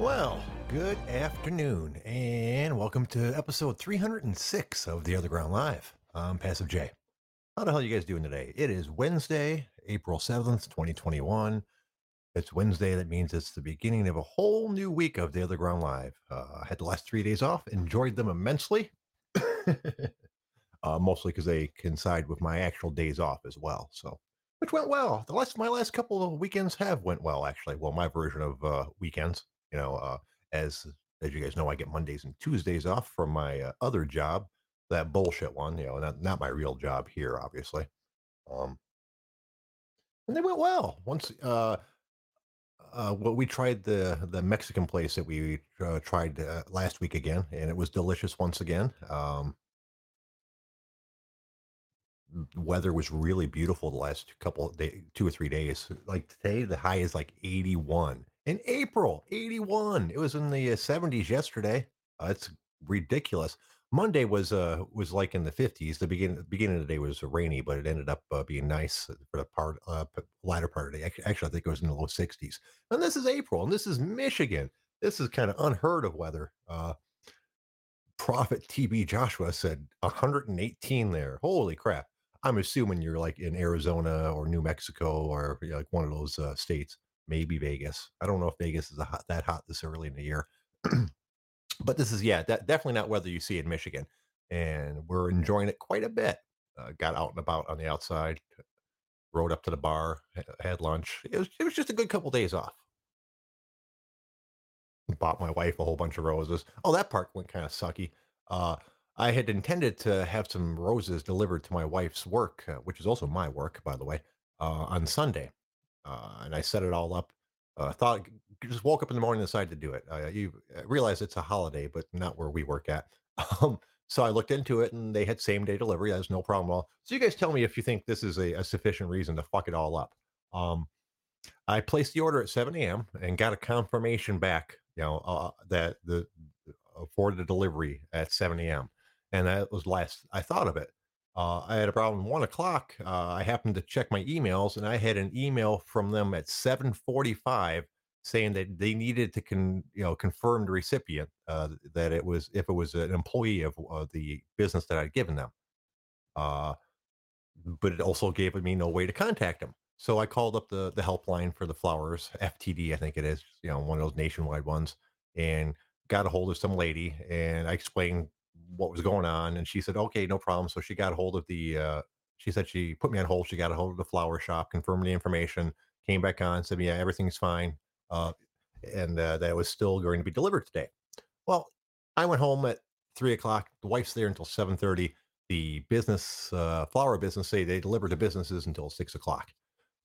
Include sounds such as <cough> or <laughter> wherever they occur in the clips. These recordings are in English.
Well, good afternoon, and welcome to episode 306 of The OtherGround Live. I'm Passive J. How the hell are you guys doing today? It is Wednesday, April 7th, 2021. It's Wednesday. That means it's the beginning of a whole new week of The OtherGround Live. Uh, I had the last three days off, enjoyed them immensely, <laughs> uh, mostly because they coincide with my actual days off as well. So, which went well. The last my last couple of weekends have went well, actually. Well, my version of uh, weekends you know, uh, as as you guys know, I get Mondays and Tuesdays off from my uh, other job, that bullshit one. You know, not not my real job here, obviously. Um, and they went well. Once, uh, uh, well, we tried the the Mexican place that we uh, tried uh, last week again, and it was delicious once again. Um, weather was really beautiful the last couple day, two or three days. Like today, the high is like 81 in April, 81. It was in the uh, 70s yesterday. Uh, it's ridiculous. Monday was uh was like in the 50s. The beginning beginning of the day was rainy, but it ended up uh, being nice for the part uh latter part of the day. Actually, actually, I think it was in the low 60s. And this is April, and this is Michigan. This is kind of unheard of weather. Uh Prophet TB Joshua said 118 there. Holy crap. I'm assuming you're like in Arizona or New Mexico or you know, like one of those uh, states maybe Vegas. I don't know if Vegas is hot, that hot this early in the year, <clears throat> but this is yeah, that, definitely not weather you see in Michigan, and we're enjoying it quite a bit. Uh, got out and about on the outside, rode up to the bar, had lunch. It was it was just a good couple days off. Bought my wife a whole bunch of roses. Oh, that part went kind of sucky. Uh, I had intended to have some roses delivered to my wife's work, uh, which is also my work, by the way, uh, on Sunday uh, and I set it all up. Uh, thought just woke up in the morning and decided to do it. Uh, you uh, realize it's a holiday, but not where we work at. <laughs> Um, so I looked into it, and they had same day delivery. That's no problem at all. So you guys tell me if you think this is a, a sufficient reason to fuck it all up. Um, I placed the order at 7 a.m. and got a confirmation back, you know, uh, that the uh, for the delivery at 7 a.m. And that was last I thought of it. Uh, I had around one o'clock. Uh, I happened to check my emails, and I had an email from them at seven forty-five saying that they needed to con, you know, confirm the recipient uh, that it was if it was an employee of the business that I'd given them. Uh, but it also gave me no way to contact them. So I called up the the helpline for the flowers, FTD, I think it is, you know, one of those nationwide ones, and got a hold of some lady, and I explained what was going on and she said okay no problem. So she got hold of the uh, she said she put me on hold she got a hold of the flower shop confirmed the information came back on said yeah everything's fine uh, and uh, that was still going to be delivered today. Well i went home at three o'clock the wife's there until 7.30 the business uh, flower business say they deliver to businesses until six o'clock.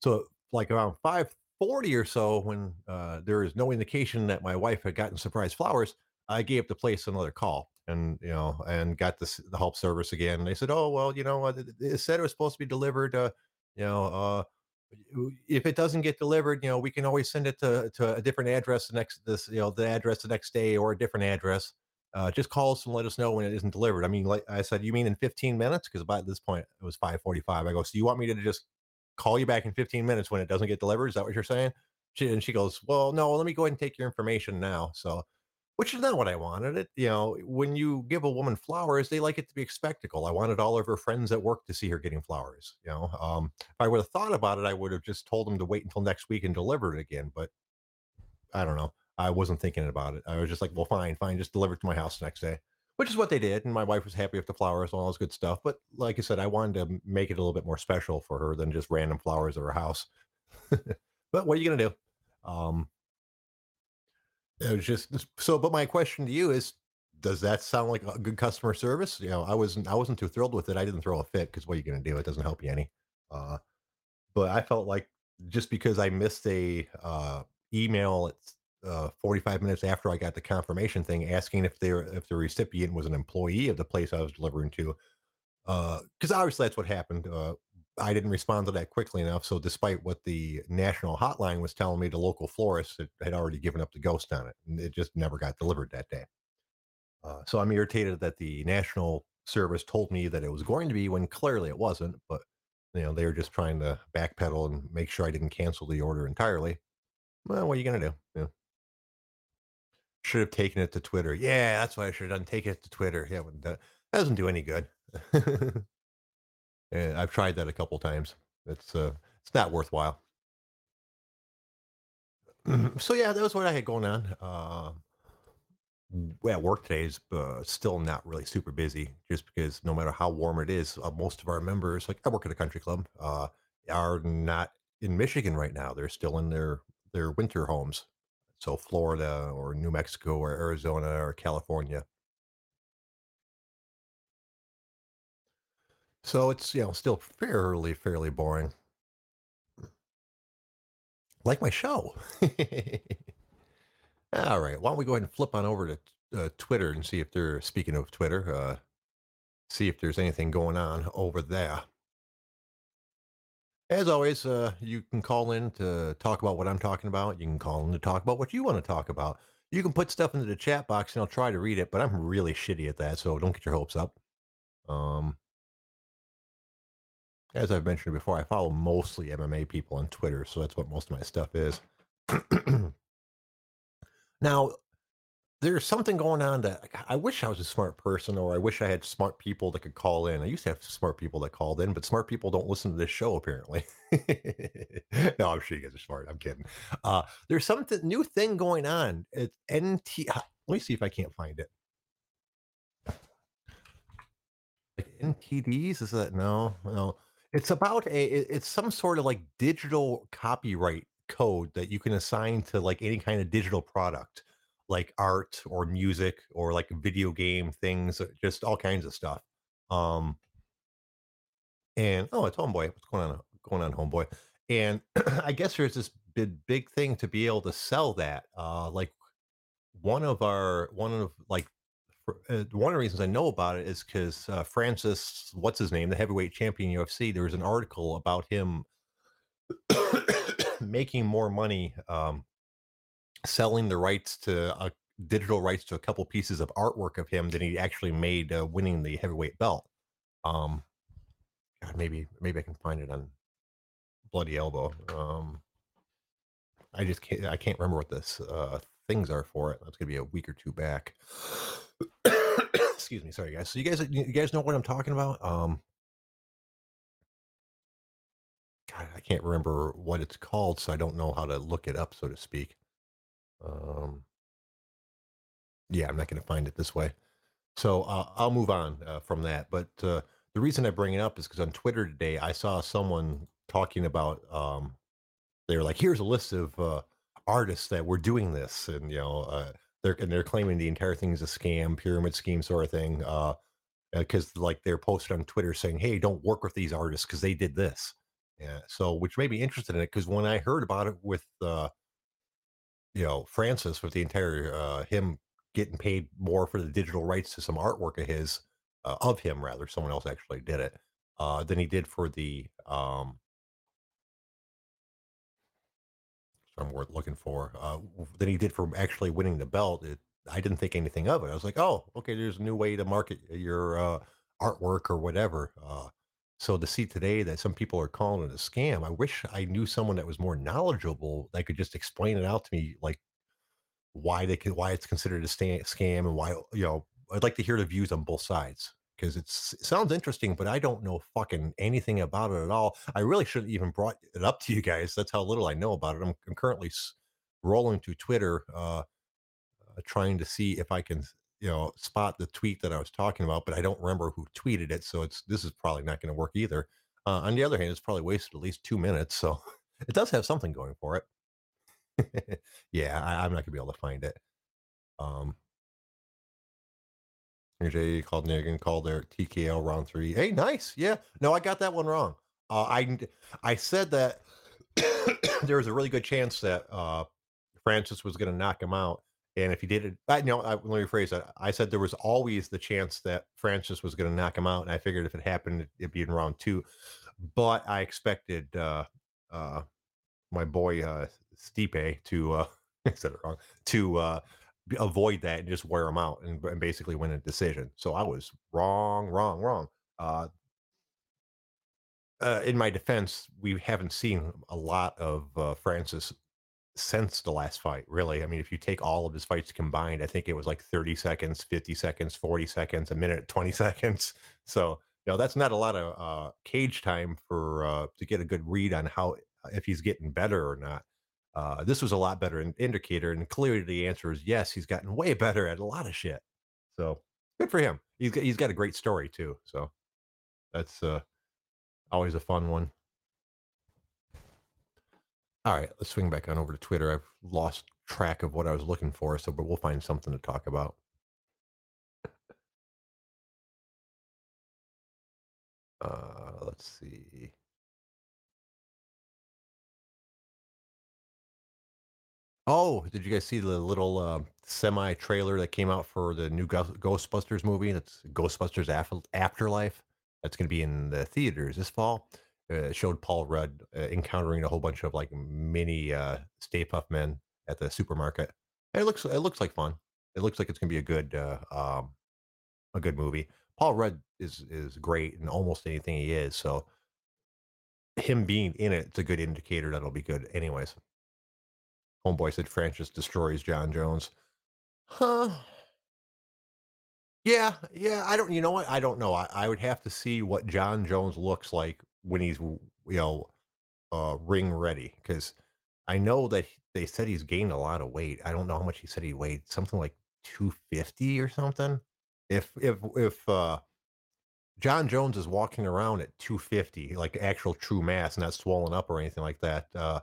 So like around 5.40 or so when uh, there is no indication that my wife had gotten surprise flowers i gave the place another call and you know and got this the help service again they said oh well you know it said it was supposed to be delivered uh you know uh if it doesn't get delivered you know we can always send it to, to a different address the next this you know the address the next day or a different address uh, just call us and let us know when it isn't delivered. I mean like i said you mean in 15 minutes? Because by this point it was 5.45 i go so you want me to just call you back in 15 minutes when it doesn't get delivered? Is that what you're saying? She, and she goes well no let me go ahead and take your information now. So which is not what I wanted. It, you know, when you give a woman flowers, they like it to be a spectacle. I wanted all of her friends at work to see her getting flowers. You know, um, if I would have thought about it, I would have just told them to wait until next week and deliver it again. But I don't know. I wasn't thinking about it. I was just like, well, fine, fine, just deliver it to my house next day, which is what they did. And my wife was happy with the flowers and all this good stuff. But like I said, I wanted to make it a little bit more special for her than just random flowers at her house. <laughs> but what are you going to do? Um, it was just so, but my question to you is, does that sound like a good customer service? You know, I wasn't I wasn't too thrilled with it. I didn't throw a fit because what are you going to do? It doesn't help you any. Uh, but I felt like just because I missed a uh, email at uh, 45 minutes after I got the confirmation thing asking if they if the recipient was an employee of the place I was delivering to, because uh, obviously that's what happened. I didn't respond to that quickly enough. So despite what the national hotline was telling me, the local florist had already given up the ghost on it, and it just never got delivered that day. Uh, so I'm irritated that the national service told me that it was going to be when clearly it wasn't. But you know they were just trying to backpedal and make sure I didn't cancel the order entirely. Well, what are you going to do? Yeah. Should have taken it to Twitter. Yeah, that's what I should have done. Take it to Twitter. Yeah, that doesn't do any good. <laughs> and I've tried that a couple times. It's uh, it's not worthwhile. <clears throat> so yeah, that was what I had going on. Uh, at work today is uh, still not really super busy, just because no matter how warm it is, uh, most of our members, like I work at a country club, uh, are not in Michigan right now. They're still in their their winter homes, so Florida or New Mexico or Arizona or California. So it's you know still fairly fairly boring, like my show. <laughs> All right, why don't we go ahead and flip on over to uh, Twitter and see if they're speaking of Twitter, uh, see if there's anything going on over there. As always, uh, you can call in to talk about what I'm talking about. You can call in to talk about what you want to talk about. You can put stuff into the chat box and I'll try to read it, but I'm really shitty at that, so don't get your hopes up. Um, as I've mentioned before, I follow mostly MMA people on Twitter, so that's what most of my stuff is. <clears throat> now, there's something going on that I wish I was a smart person, or I wish I had smart people that could call in. I used to have smart people that called in, but smart people don't listen to this show apparently. <laughs> no, I'm sure you guys are smart. I'm kidding. Uh, there's something new thing going on. It's NT. Let me see if I can't find it. Like NTDs? Is that no? No. It's about a. It's some sort of like digital copyright code that you can assign to like any kind of digital product like art or music or like video game things, uh, just all kinds of stuff. Um, and oh, it's Homeboy. What's going on? Going on, Homeboy? And <clears throat> I guess there's this big, big thing to be able to sell that. Uh, like one of our one of like uh, one of the reasons I know about it is because uh, Francis, what's his name, the heavyweight champion UFC. There was an article about him <coughs> making more money um, selling the rights to uh, digital rights to a couple pieces of artwork of him that he actually made uh, winning the heavyweight belt. Um, God, maybe maybe I can find it on Bloody Elbow. Um, I just can't I can't remember what this uh, things are for it. That's gonna be a week or two back. <coughs> Excuse me, sorry guys. So you guys you guys know what I'm talking about? Um, God, I can't remember what it's called, so I don't know how to look it up, so to speak. Um, yeah, I'm not going to find it this way. So uh, I'll move on uh, from that. But uh, the reason I bring it up is because on Twitter today, I saw someone talking about, um, they were like, here's a list of uh, artists that were doing this. And, you know, uh, they're, and they're claiming the entire thing is a scam, pyramid scheme sort of thing. Because, uh, like, they're posted on Twitter saying, hey, don't work with these artists because they did this. Yeah. So, which made me interested in it because when I heard about it with, you know Francis with the entire uh, him getting paid more for the digital rights to some artwork of his uh, of him rather someone else actually did it uh, than he did for the um I'm worth looking for uh, than he did for actually winning the belt. It, I didn't think anything of it. I was like, oh, okay, there's a new way to market your uh, artwork or whatever. Uh, so to see today that some people are calling it a scam, I wish I knew someone that was more knowledgeable that could just explain it out to me, like why they could, why it's considered a scam, and why you know. I'd like to hear the views on both sides because it sounds interesting, but I don't know fucking anything about it at all. I really shouldn't even brought it up to you guys. That's how little I know about it. I'm, I'm currently rolling to Twitter, uh, uh, trying to see if I can you know spot the tweet that I was talking about, but I don't remember who tweeted it. So it's this is probably not going to work either. Uh, on the other hand, it's probably wasted at least two minutes, so <laughs> it does have something going for it. <laughs> yeah, I, am not gonna be able to find it. Um, Called Nigan called their TKL round three. Hey, nice. Yeah, no, I got that one wrong. Uh, I I said that <coughs> there was a really good chance that uh, Francis was going to knock him out, and if he did it, I, know, I, let me rephrase that. I said there was always the chance that Francis was going to knock him out, and I figured if it happened, it'd be in round two. But I expected uh, uh, my boy uh, Stipe to, uh, <laughs> I said it wrong, to uh, avoid that and just wear them out and, and, basically win a decision. So I was wrong, wrong, wrong. Uh, uh, in my defense, we haven't seen a lot of uh, Francis since the last fight, really. I mean, if you take all of his fights combined, I think it was like 30 seconds, 50 seconds, 40 seconds, a minute, <laughs> 20 seconds. So, you know, that's not a lot of uh, cage time for uh, to get a good read on how if he's getting better or not. Uh, this was a lot better in, indicator, and clearly the answer is yes. He's gotten way better at a lot of shit. So good for him. He's got, he's got a great story too. So that's uh, always a fun one. All right, let's swing back on over to Twitter. I've lost track of what I was looking for, so but we'll find something to talk about. Uh, let's see. Oh, did you guys see the little uh, semi trailer that came out for the new Ghostbusters movie? That's Ghostbusters Afterlife. That's going to be in the theaters this fall. Uh, showed Paul Rudd uh, encountering a whole bunch of like mini uh, Stay Puft men at the supermarket. It looks it looks like fun. It looks like it's going to be a good uh, um, a good movie. Paul Rudd is is great in almost anything he is. So him being in it, it's a good indicator that it'll be good. Anyways, homeboy said Francis destroys Jon Jones. Huh. Yeah, yeah. I don't. You know what? I don't know. I, I would have to see what Jon Jones looks like when he's you know uh, ring ready because I know that they said he's gained a lot of weight. I don't know how much he said he weighed. Something like two fifty or something. If if if uh, Jon Jones is walking around at two fifty, like actual true mass, not swollen up or anything like that, uh,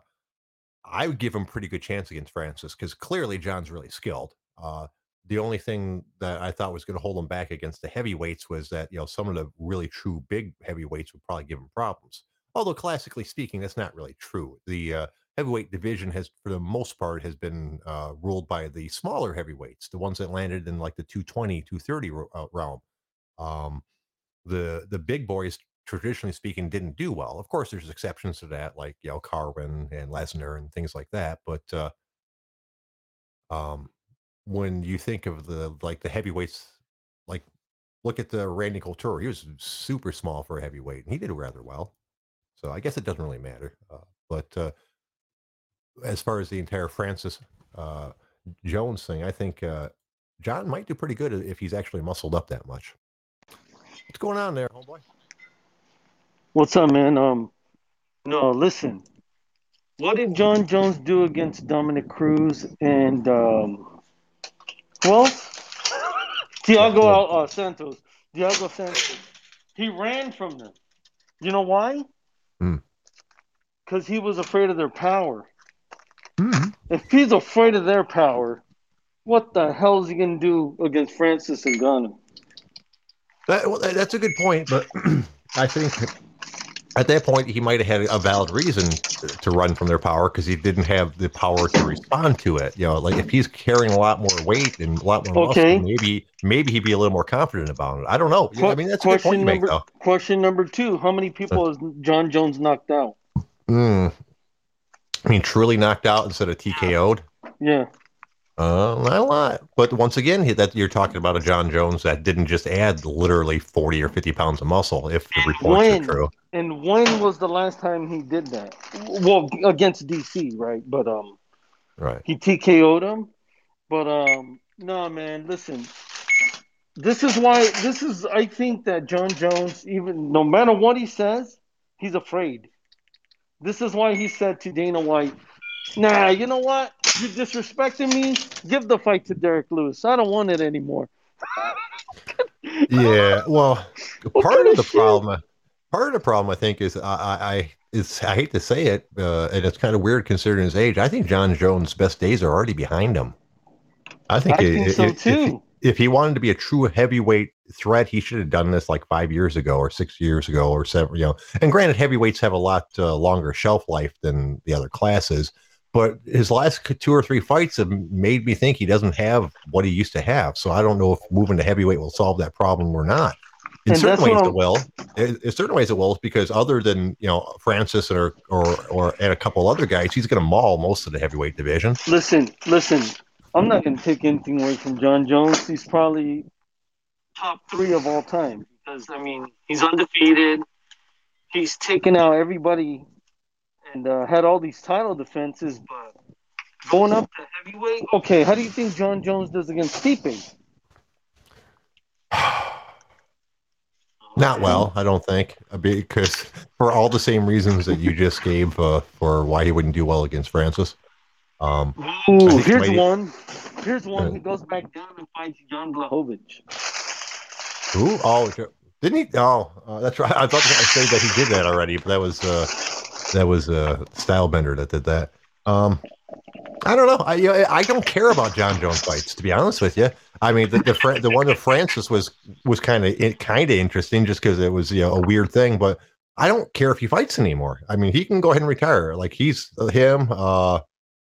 I would give him pretty good chance against Francis because clearly Jon's really skilled. Uh, the only thing that I thought was going to hold him back against the heavyweights was that you know some of the really true big heavyweights would probably give him problems. Although classically speaking, that's not really true. The uh, heavyweight division has, for the most part, has been uh, ruled by the smaller heavyweights, the ones that landed in like the 220, 230 uh, realm. Um, the the big boys, traditionally speaking, didn't do well. Of course, there's exceptions to that, like know Carwin and Lesnar and things like that. But uh, um, when you think of the like the heavyweights, like look at the Randy Couture. He was super small for a heavyweight, and he did rather well. So I guess it doesn't really matter. Uh, but uh, as far as the entire Francis uh, Jones thing, I think uh, Jon might do pretty good if he's actually muscled up that much. What's going on there, homeboy? What's up, man? Um, no, listen. What did Jon Jones do against Dominick Cruz and um, well, Thiago uh, Santos, Thiago Santos, he ran from them. You know why? Because hmm. he was afraid of their power. Mm-hmm. If he's afraid of their power, what the hell is he going to do against Francis Ngannou? That, well, that's a good point, but <clears throat> I think at that point he might have had a valid reason to run from their power because he didn't have the power to respond to it. You know, like if he's carrying a lot more weight and a lot more okay. muscle, maybe maybe he'd be a little more confident about it. I don't know. Qu- I mean, that's a good point number, make, though. Question number two: How many people has Jon Jones knocked out? Mm. I mean, truly knocked out instead of TKO'd. Yeah. Uh, not a lot, but once again, that you're talking about a Jon Jones that didn't just add literally forty or fifty pounds of muscle. If the reports when, are true. And when was the last time he did that? Well, against DC, right? But um, right. He TKO'd him, but um, no, man. Listen, this is why. This is. I think that Jon Jones, even no matter what he says, he's afraid. This is why he said to Dana White, Nah, you know what? You're disrespecting me. Give the fight to Derrick Lewis. I don't want it anymore. <laughs> yeah, well, part of the shit? problem, part of the problem, I think, is I, I, it's I hate to say it, uh, and it's kind of weird considering his age. I think Jon Jones' best days are already behind him. I think, I it, think so too. If, if he wanted to be a true heavyweight threat, he should have done this like five years ago or six years ago or seven. You know, and granted, heavyweights have a lot uh, longer shelf life than the other classes but his last two or three fights have made me think he doesn't have what he used to have. So I don't know if moving to heavyweight will solve that problem or not. In and certain ways, it will. In, in certain ways, it will, because other than you know Francis or or or and a couple other guys, he's going to maul most of the heavyweight division. Listen, listen. I'm not going to take anything away from Jon Jones. He's probably top three of all time because I mean he's undefeated. He's taken out everybody and uh, had all these title defenses, but Going up to heavyweight. Okay, how do you think Jon Jones does against Stipe? <sighs> <sighs> <sighs> Not well, I don't think, uh, because for all the same reasons that you just gave uh, for why he wouldn't do well against Francis. Um, Ooh, here's one. Here's one. he goes back down and fights John Blachowicz. Ooh, oh, didn't he? Oh, uh, that's right. I thought I said that he did that already, but that was uh, that was uh, Stylebender that did that. Um, I don't know. I you know, I don't care about Jon Jones fights, to be honest with you. I mean, the the, the one of Francis was was kind of kind of interesting just because it was you know a weird thing, but I don't care if he fights anymore. I mean, he can go ahead and retire. Like he's him, uh,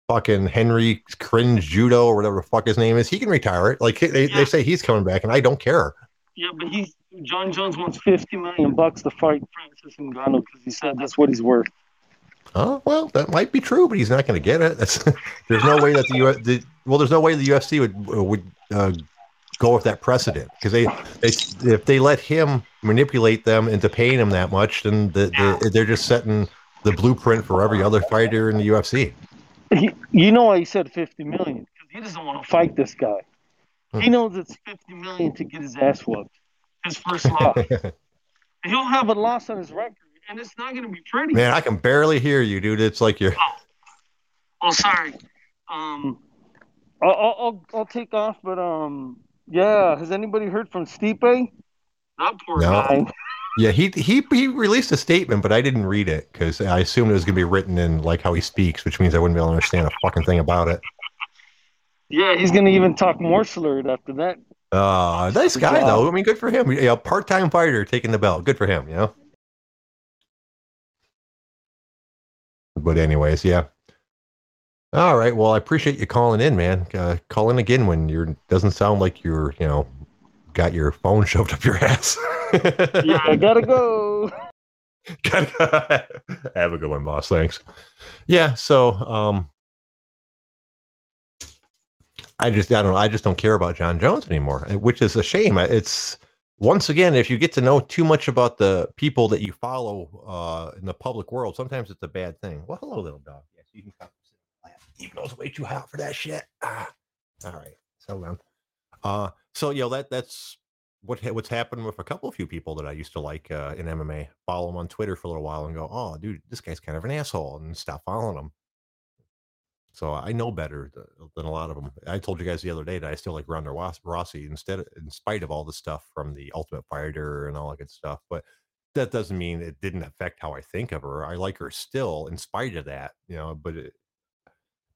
fucking Henry Cringe Judo or whatever the fuck his name is. He can retire it. Like they, yeah. they say he's coming back, and I don't care. Yeah, but he's Jon Jones wants fifty million bucks to fight Francis Ngannou because he said that's what he's worth. Oh well, that might be true, but he's not going to get it. That's, <laughs> there's no way that the, U, the well, there's no way the UFC would would uh, go with that precedent because they, they if they let him manipulate them into paying him that much, then the, the, they're just setting the blueprint for every other fighter in the UFC. He, you know why he said 50 million? Because he doesn't want to fight this guy. Hmm. He knows it's 50 million to get his ass whooped. <laughs> His first loss. He'll have a loss on his record, and it's not going to be pretty. Man, I can barely hear you, dude. It's like you're. Oh, oh sorry. Um, I'll, I'll I'll take off, but um, yeah. Has anybody heard from Stipe? That poor no. guy. Yeah, he he he released a statement, but I didn't read it because I assumed it was going to be written in like how he speaks, which means I wouldn't be able to understand a fucking thing about it. Yeah, he's going to even talk more slurred after that. Uh, nice guy though. I mean, good for him. Yeah, part-time fighter taking the belt. Good for him. You know. But anyways, yeah. All right. Well, I appreciate you calling in, man. Uh, call in again when you're doesn't sound like you're, you know, got your phone <laughs> shoved up your ass. yeah, I <laughs> gotta go. Have a good one, boss. Thanks. Yeah. So, um, I just, I don't know. I just don't care about Jon Jones anymore, which is a shame. It's once again, if you get to know too much about the people that you follow uh, in the public world, sometimes it's a bad thing. Well, hello, little dog. Yes, you can come even though it's way too hot for that shit. Ah. All right, settle down. Uh, so you know that that's what what's happened with a couple of few people that I used to like uh, in MMA. Follow them on Twitter for a little while and go, "Oh, dude, this guy's kind of an asshole," and stop following him. So I know better than a lot of them. I told you guys the other day that I still like Ronda Rousey instead, of, in spite of all the stuff from the Ultimate Fighter and all that good stuff. But that doesn't mean it didn't affect how I think of her. I like her still in spite of that, you know. But it,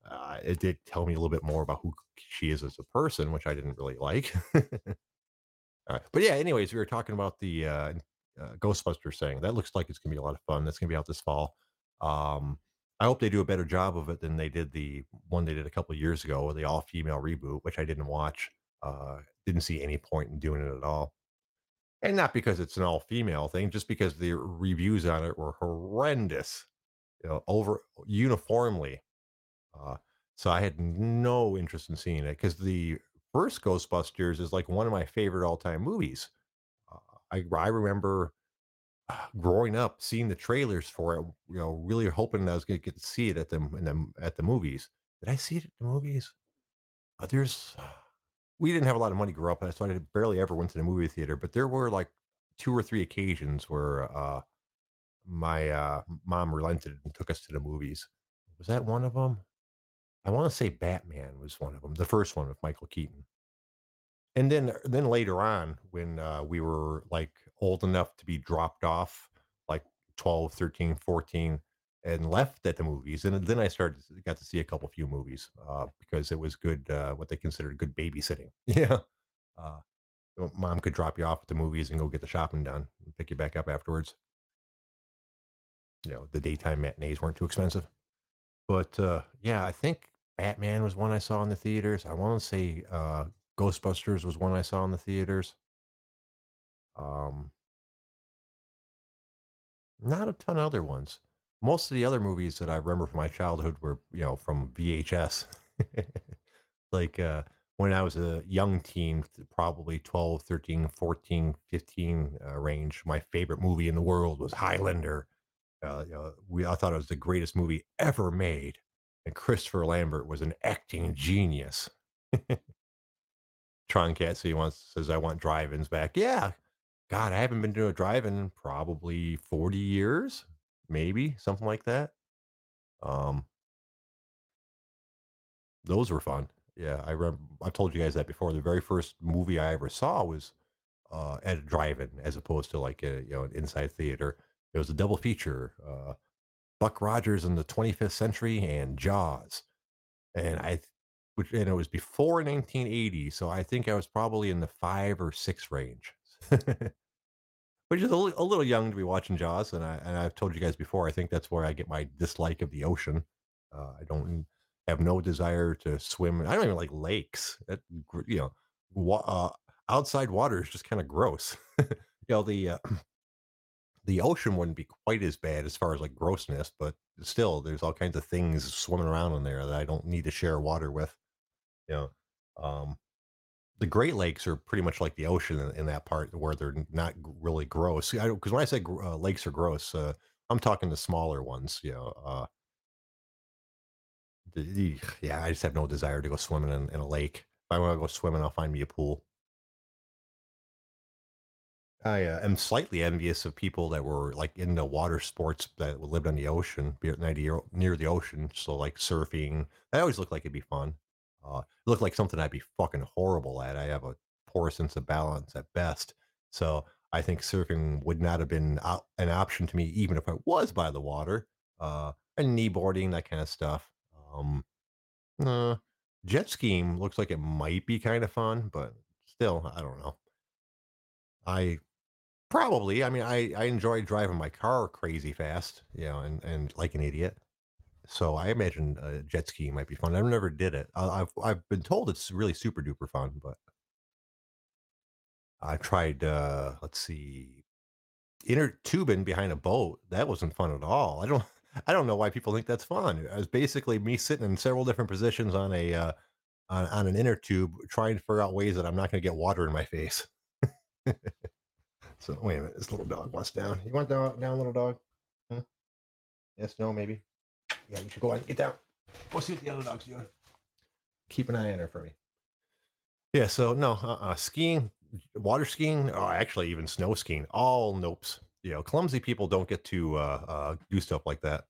uh, it did tell me a little bit more about who she is as a person, which I didn't really like. <laughs> uh, but yeah, anyways, we were talking about the uh, uh, Ghostbusters thing. That looks like it's gonna be a lot of fun. That's gonna be out this fall. Um, I hope they do a better job of it than they did the one they did a couple of years ago, the all female reboot, which I didn't watch. Uh, didn't see any point in doing it at all. And not because it's an all female thing, just because the reviews on it were horrendous. You know, over uniformly uh, so I had no interest in seeing it because the first Ghostbusters is like one of my favorite all time movies. Uh, I I remember growing up seeing the trailers for it, you know, really hoping I was going to get to see it at the the at the movies. Did I see it at the movies? Uh, there's we didn't have a lot of money growing up, so I barely ever went to the movie theater. But there were like two or three occasions where uh, my uh, mom relented and took us to the movies. Was that one of them? I want to say Batman was one of them, the first one with Michael Keaton. And then then later on, when uh, we were like old enough to be dropped off, like 12, 13, 14, and left at the movies, and then I started got to see a couple few movies uh, because it was good, uh, what they considered good babysitting. <laughs> Yeah, uh, mom could drop you off at the movies and go get the shopping done, and pick you back up afterwards. You know, the daytime matinees weren't too expensive. But uh, yeah, I think Batman was one I saw in the theaters. I want to say uh, Ghostbusters was one I saw in the theaters. Um, not a ton of other ones. Most of the other movies that I remember from my childhood were, you know, from VHS. <laughs> like uh, when I was a young teen, probably 12, 13, 14, 15 uh, range, my favorite movie in the world was Highlander. Uh, you know, we I thought it was the greatest movie ever made and Christopher Lambert was an acting genius. <laughs> Tron Cat he wants says I want drive-ins back. Yeah. God, I haven't been to a drive-in probably 40 years, maybe something like that. Um those were fun. Yeah, I remember I told you guys that before. The very first movie I ever saw was uh, at a drive-in, as opposed to like a you know an inside theater. It was a double feature: uh, Buck Rogers in the 25th Century and Jaws. And I, which and it was before 1980, so I think I was probably in the five or six range, <laughs> which is a, a little young to be watching Jaws. And I and I've told you guys before, I think that's where I get my dislike of the ocean. Uh, I don't have no desire to swim. I don't even like lakes. That, you know, wa- uh, outside water is just kind of gross. <laughs> you know, the uh, <clears throat> the ocean wouldn't be quite as bad as far as like grossness, but still, there's all kinds of things swimming around in there that I don't need to share water with. You know, um, the Great Lakes are pretty much like the ocean in, in that part where they're not really gross. Because when I say gr- uh, lakes are gross, uh, I'm talking the smaller ones. You know, uh, the, the- yeah, I just have no desire to go swimming in, in a lake. If I want to go swimming, I'll find me a pool. I uh, am slightly envious of people that were like into water sports that lived on the ocean, near the near the ocean. So like surfing, that always looked like it'd be fun. Uh, it looked like something I'd be fucking horrible at. I have a poor sense of balance at best. So I think surfing would not have been op- an option to me, even if I was by the water. Uh, and kneeboarding, that kind of stuff. Um, uh, jet skiing looks like it might be kind of fun, but still, I don't know. I Probably. I mean, I I enjoy driving my car crazy fast, you know, and and like an idiot. So I imagine uh, jet skiing might be fun. I've never did it. I, I've I've been told it's really super duper fun, but I tried. uh Let's see, inner tubing behind a boat. That wasn't fun at all. I don't <laughs> I don't know why people think that's fun. It was basically me sitting in several different positions on a uh, on, on an inner tube, trying to figure out ways that I'm not going to get water in my face. <laughs> So wait a minute, this little dog wants down. You want down, down, little dog? Huh? Yes, no, maybe. Yeah, you should go on. Get down. Go see what the other dog's doing. Keep an eye on her for me. Yeah. So no, uh-uh. skiing, water skiing, oh, actually even snow skiing, all nopes. You know, clumsy people don't get to uh, uh, do stuff like that.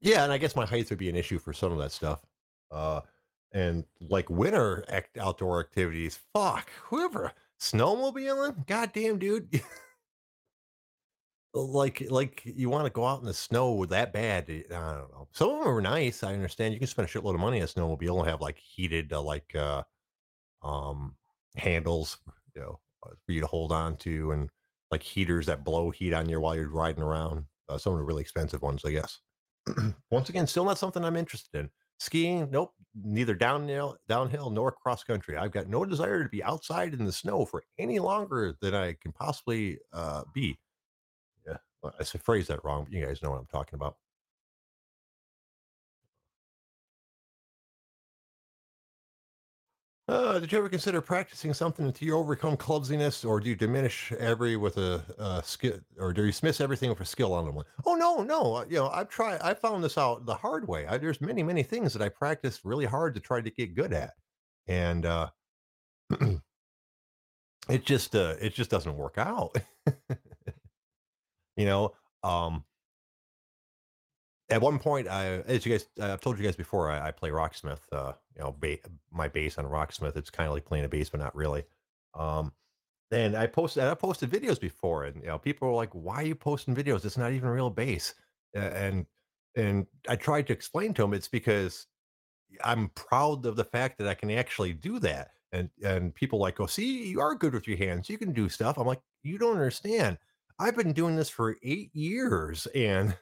Yeah, and I guess my height would be an issue for some of that stuff. Uh, and like winter act- outdoor activities, fuck, whoever snowmobiling, goddamn dude, <laughs> like like you want to go out in the snow that bad? eh, I don't know. Some of them are nice. I understand you can spend a shitload of money on a snowmobile and have like heated uh, like uh, um handles, you know, uh, for you to hold on to, and like heaters that blow heat on you while you're riding around. Uh, some of the really expensive ones, I guess. <clears throat> Once again, still not something I'm interested in. Skiing, nope. Neither downhill, downhill nor cross country. I've got no desire to be outside in the snow for any longer than I can possibly uh, be. I said phrase that wrong, but you guys know what I'm talking about. Uh, did you ever consider practicing something until you overcome clumsiness, or do you diminish every with a, uh skill, or do you dismiss everything with a skill on the one? Oh no, no. uh, You know, I've tried. I found this out the hard way. I, there's many, many things that I practiced really hard to try to get good at, and uh, <clears throat> it just, uh, it just doesn't work out. <laughs> you know, um, at one point, I, as you guys, I've told you guys before, I, I play Rocksmith. Uh, you know, ba- my bass on Rocksmith. It's kind of like playing a bass, but not really. Um, and I posted, I posted videos before, and you know, people were like, "Why are you posting videos? It's not even real bass." And and I tried to explain to them it's because I'm proud of the fact that I can actually do that. And and people like go, see, you are good with your hands. You can do stuff. I'm like, you don't understand. I've been doing this for eight years, and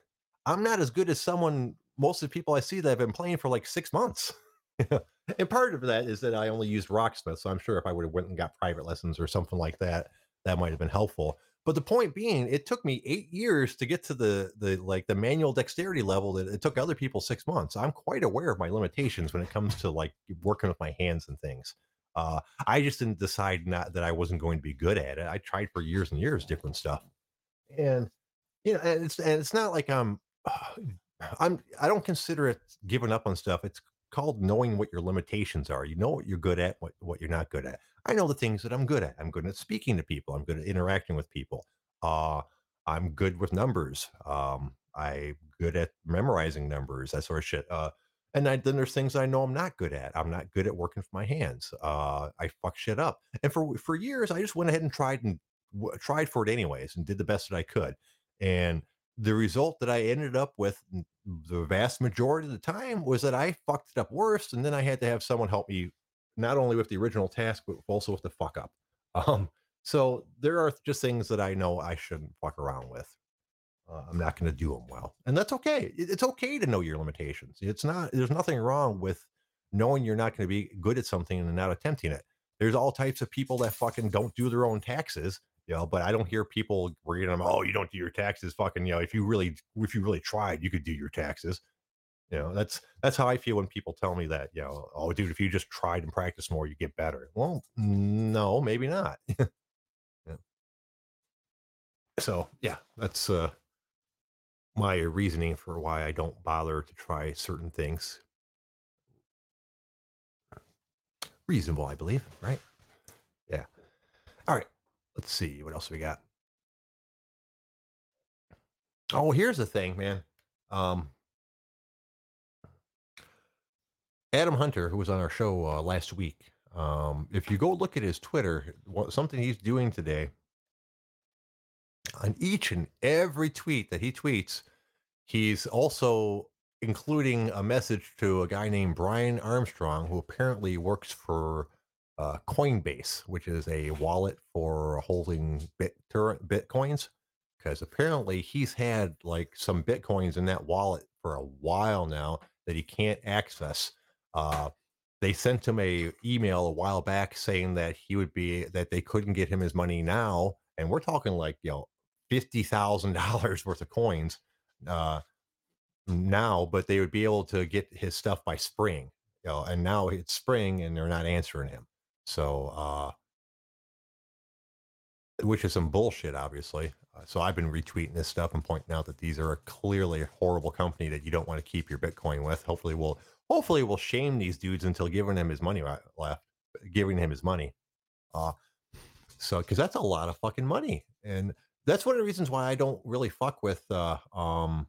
I'm not as good as someone. Most of the people I see that have been playing for like six months. <laughs> and part of that is that I only used Rocksmith, so I'm sure if I would have went and got private lessons or something like that, that might have been helpful. But the point being, it took me eight years to get to the the like the manual dexterity level that it took other people six months. I'm quite aware of my limitations when it comes to like working with my hands and things. Uh, I just didn't decide not that I wasn't going to be good at it. I tried for years and years different stuff, and You know, and it's and it's not like I'm <sighs> I'm I don't consider it giving up on stuff. It's called knowing what your limitations are. You know what you're good at, what what you're not good at. I know the things that I'm good at. I'm good at speaking to people. I'm good at interacting with people. Uh, I'm good with numbers. Um, I'm good at memorizing numbers, that sort of shit. Uh, and I, then there's things I know I'm not good at. I'm not good at working for my hands. Uh, I fuck shit up. And for for years, I just went ahead and tried and w- tried for it anyways, and did the best that I could. And the result that I ended up with the vast majority of the time was that I fucked it up worse, and then I had to have someone help me not only with the original task but also with the fuck up. <laughs> Um, so there are just things that I know I shouldn't fuck around with. Uh, I'm not going to do them well, and that's okay. It's okay to know your limitations. It's not. There's nothing wrong with knowing you're not going to be good at something and not attempting it. There's all types of people that fucking don't do their own taxes, you know. But I don't hear people reading them. Oh, you don't do your taxes, fucking. You know, if you really, if you really tried, you could do your taxes. You know, that's that's how I feel when people tell me that. You know, oh, dude, if you just tried and practice more, you get better. Well, no, maybe not. <laughs> Yeah. So yeah, that's uh my reasoning for why I don't bother to try certain things. Reasonable, I believe, right? Yeah. All right. Let's see what else we got. Oh, here's the thing, man. Um, Adam Hunter, who was on our show uh, last week, um, if you go look at his Twitter, what, something he's doing today on each and every tweet that he tweets, he's also including a message to a guy named Brian Armstrong, who apparently works for uh, Coinbase, which is a wallet for holding bit bitcoins. Because apparently he's had like some bitcoins in that wallet for a while now that he can't access. Uh, they sent him a email a while back saying that he would be that they couldn't get him his money now, and we're talking like you know fifty thousand dollars <laughs> worth of coins. Uh, now, but they would be able to get his stuff by spring. You know, and now it's spring and they're not answering him. So, uh, which is some bullshit, obviously. Uh, so I've been retweeting this stuff and pointing out that these are a clearly horrible company that you don't want to keep your Bitcoin with. Hopefully, we'll hopefully we'll shame these dudes until giving him his money left, giving him his money. Uh, so because that's a lot of fucking money, and that's one of the reasons why I don't really fuck with uh, um,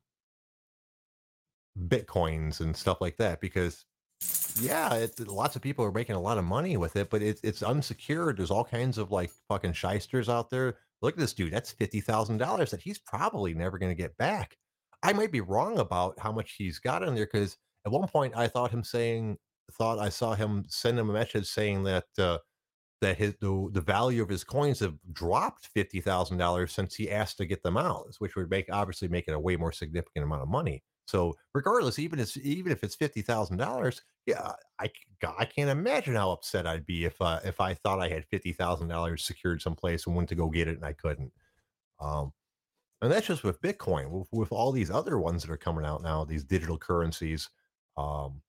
bitcoins and stuff like that because yeah, it, lots of people are making a lot of money with it, but it's it's unsecured. There's all kinds of like fucking shysters out there. Look at this dude. That's fifty thousand dollars that he's probably never going to get back. I might be wrong about how much he's got in there because at one point I thought him saying thought I saw him send him a message saying that uh, that his the, the value of his coins have dropped fifty thousand dollars since he asked to get them out, which would make obviously make it a way more significant amount of money. So regardless, even if even if it's fifty thousand dollars, yeah, I I can't imagine how upset I'd be if uh, if I thought I had fifty thousand dollars secured someplace and went to go get it and I couldn't. Um, and that's just with Bitcoin. With, with all these other ones that are coming out now, these digital currencies, um,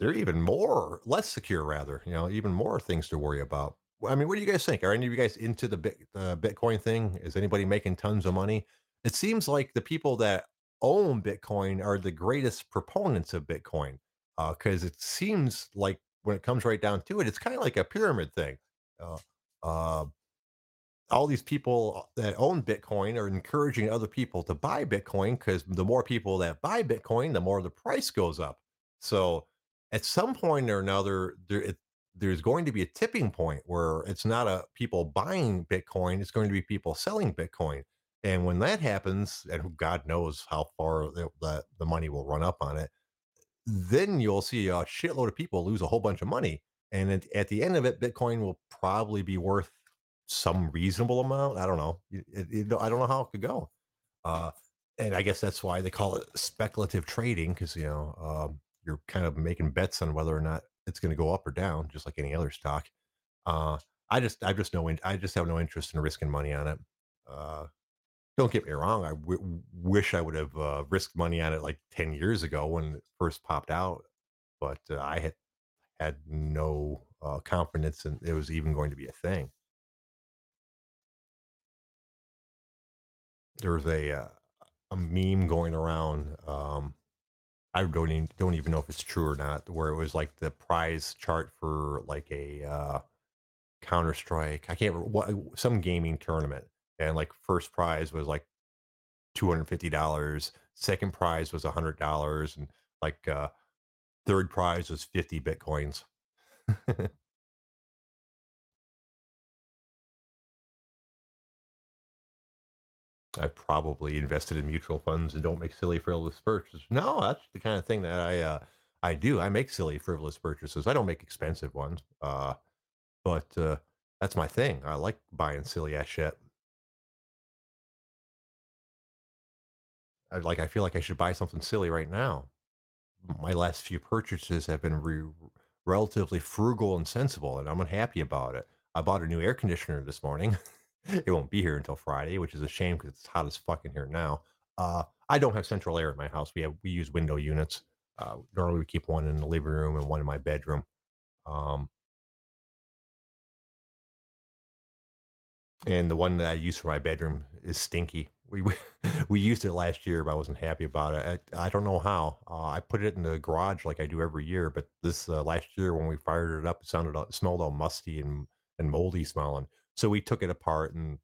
they're even more less secure, rather. You know, even more things to worry about. I mean, what do you guys think? Are any of you guys into the Bit, Bitcoin thing? Is anybody making tons of money? It seems like the people that own Bitcoin are the greatest proponents of Bitcoin because it seems like when it comes right down to it, it's kind of like a pyramid thing. Uh, uh, all these people that own Bitcoin are encouraging other people to buy Bitcoin because the more people that buy Bitcoin, the more the price goes up. So at some point or another, there it, there's going to be a tipping point where it's not a people buying Bitcoin; it's going to be people selling Bitcoin. And when that happens, and God knows how far the, the, the money will run up on it, then you'll see a shitload of people lose a whole bunch of money. And at, at the end of it, Bitcoin will probably be worth some reasonable amount. I don't know. It, it, I don't know how it could go. Uh, and I guess that's why they call it speculative trading because you know um, you're kind of making bets on whether or not it's going to go up or down, just like any other stock. Uh, I just, I just know, I just have no interest in risking money on it. Uh, don't get me wrong. I w- wish I would have uh, risked money on it like ten years ago when it first popped out, but uh, I had had no uh, confidence in it was even going to be a thing. There's a uh, a meme going around. Um, I don't even don't even know if it's true or not. Where it was like the prize chart for like a uh, Counter Strike. I can't remember what some gaming tournament, and like first prize was like two hundred fifty dollars. Second prize was hundred dollars, and like uh, third prize was fifty bitcoins. <laughs> I probably invested in mutual funds and don't make silly frivolous purchases. No, that's the kind of thing that I uh, I do. I make silly frivolous purchases. I don't make expensive ones. Uh, but uh, that's my thing. I like buying silly ass shit. I like. I feel like I should buy something silly right now. My last few purchases have been re- relatively frugal and sensible, and I'm unhappy about it. I bought a new air conditioner this morning. <laughs> it won't be here until Friday, which is a shame because it's hot as fucking here now. Uh, I don't have central air in my house. We have we use window units. Uh, normally, we keep one in the living room and one in my bedroom. Um, and the one that I use for my bedroom is stinky. We <laughs> we, used it last year, but I wasn't happy about it. I, I don't know how. Uh, I put it in the garage like I do every year, but this uh, last year when we fired it up, it sounded it smelled all musty and and moldy smelling. So we took it apart and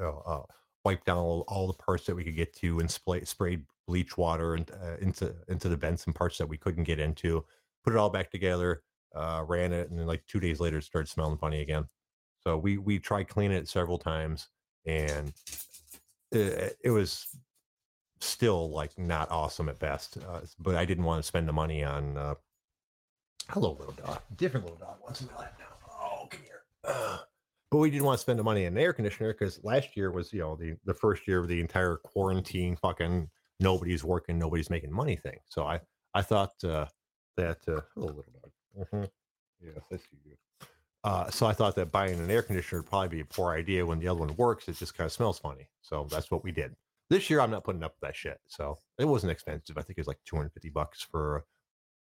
uh, uh, wiped down all, all the parts that we could get to and spray, sprayed bleach water and, uh, into into the Benson parts that we couldn't get into. Put it all back together, uh, ran it, and then like two days later, it started smelling funny again. So we we tried cleaning it several times, and it, it was still like not awesome at best. Uh, but I didn't want to spend the money on. Uh, hello, little dog. Different little dog wants in lap now. Oh, come here. Uh, but we didn't want to spend the money on an air conditioner because last year was you know the the first year of the entire quarantine. Fucking nobody's working, nobody's making money thing. So I I thought uh, that uh, hello, little dog. Mm-hmm. Yes, I see you. Uh, so I thought that buying an air conditioner would probably be a poor idea when the other one works. It just kind of smells funny. So that's what we did. This year, I'm not putting up that shit. So it wasn't expensive. I think it was like 250 bucks for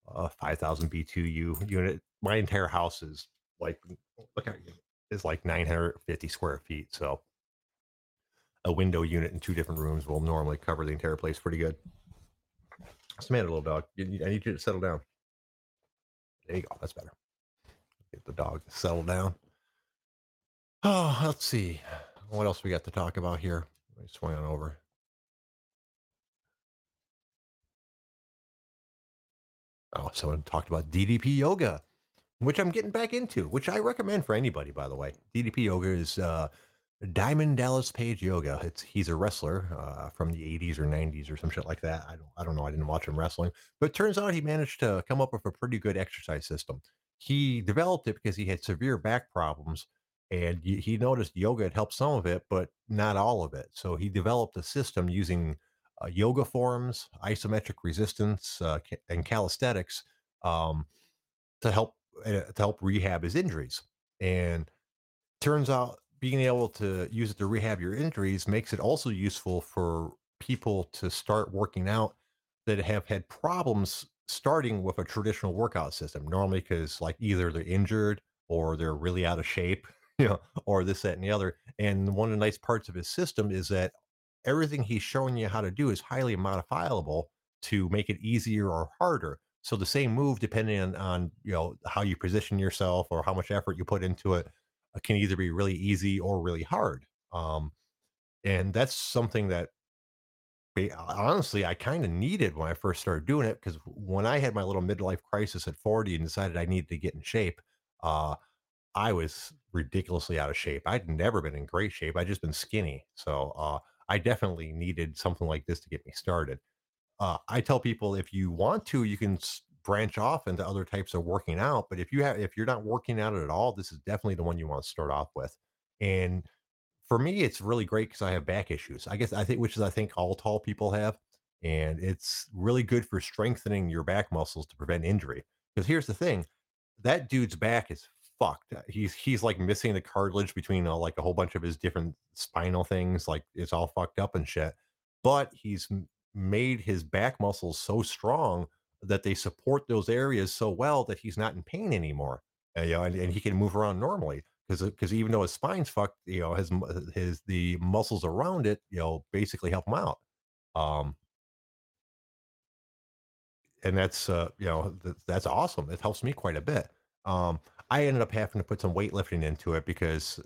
a 5,000 BTU unit. My entire house is like, look at is like 950 square feet. So a window unit in two different rooms will normally cover the entire place pretty good. Samantha, little dog, I need you to settle down. There you go. That's better. Get the dog to settle down. Oh, <sighs> let's see. What else we got to talk about here? Let me swing on over. Oh, someone talked about DDP yoga, which I'm getting back into, which I recommend for anybody, by the way. DDP yoga is uh, Diamond Dallas Page Yoga. It's he's a wrestler uh, from the 80s or 90s or some shit like that. I don't I don't know. I didn't watch him wrestling, but turns out he managed to come up with a pretty good exercise system. He developed it because he had severe back problems, and he noticed yoga had helped some of it, but not all of it. So he developed a system using uh, yoga forms, isometric resistance, uh, and calisthenics um, to help uh, to help rehab his injuries. And turns out being able to use it to rehab your injuries makes it also useful for people to start working out that have had problems starting with a traditional workout system. Normally, because like either they're injured or they're really out of shape, <laughs> you know, or this, that, and the other. And one of the nice parts of his system is that everything he's showing you how to do is highly modifiable to make it easier or harder. So the same move, depending on, on you know how you position yourself or how much effort you put into it, uh, can either be really easy or really hard. Um, and that's something that honestly I kind of needed when I first started doing it because when I had my little midlife crisis at 40 and decided I needed to get in shape, uh, I was ridiculously out of shape. I'd never been in great shape. I'd just been skinny. So uh, I definitely needed something like this to get me started. Uh, I tell people if you want to, you can branch off into other types of working out. But if you have, if you're not working out at all, this is definitely the one you want to start off with. And for me, it's really great because I have back issues. I guess I think, which is I think all tall people have, and it's really good for strengthening your back muscles to prevent injury. Because here's the thing, that dude's back is fucked. Uh, He's he's like missing the cartilage between uh, like a whole bunch of his different spinal things. Like it's all fucked up and shit. But he's made his back muscles so strong that they support those areas so well that he's not in pain anymore. Uh, you know, and, and he can move around normally. Because because even though his spine's fucked, you know, his his the muscles around it, you know, basically help him out. Um, and that's uh, you know th- that's awesome. It helps me quite a bit. Um, I ended up having to put some weightlifting into it because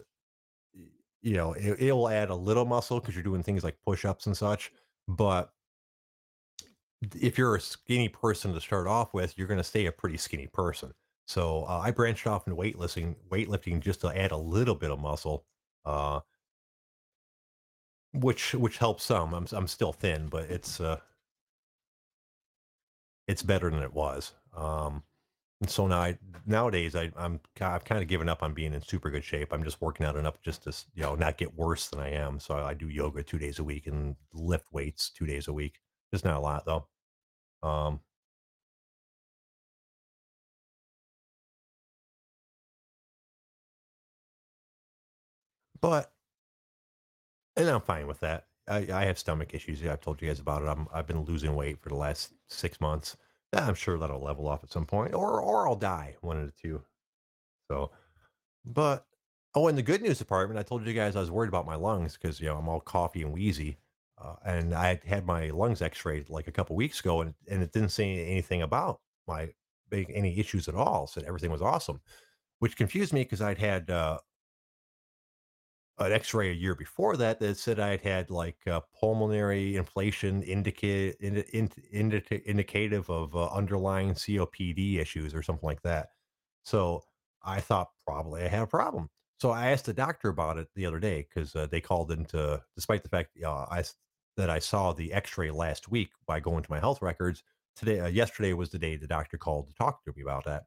you know it, it'll add a little muscle because you're doing things like push-ups and such. But if you're a skinny person to start off with, you're going to stay a pretty skinny person. So uh, I branched off into weightlifting, weightlifting just to add a little bit of muscle, uh, which which helps some. I'm I'm still thin, but it's uh, it's better than it was. Um, and so now I nowadays I, I'm I've kind of given up on being in super good shape. I'm just working out enough just to you know not get worse than I am. So I do yoga two days a week and lift weights two days a week. Just not a lot though. Um, but and I'm fine with that. I, I have stomach issues. I've told you guys about it. I'm I've been losing weight for the last six months. I'm sure that'll level off at some point, or or I'll die. One of the two. So, but oh, in the good news department, I told you guys I was worried about my lungs because you know I'm all coffee and wheezy, uh, and I had my lungs X-rayed like a couple weeks ago, and and it didn't say anything about my big any issues at all. Said everything was awesome, which confused me because I'd had uh, an X-ray a year before that that said I'd had like uh, pulmonary inflation indicate indi- indi- indica- indicative of uh, underlying COPD issues or something like that. So I thought probably I had a problem. So I asked the doctor about it the other day because uh, they called into, despite the fact uh, I that I saw the X-ray last week by going to my health records. Today, uh, yesterday was the day the doctor called to talk to me about that,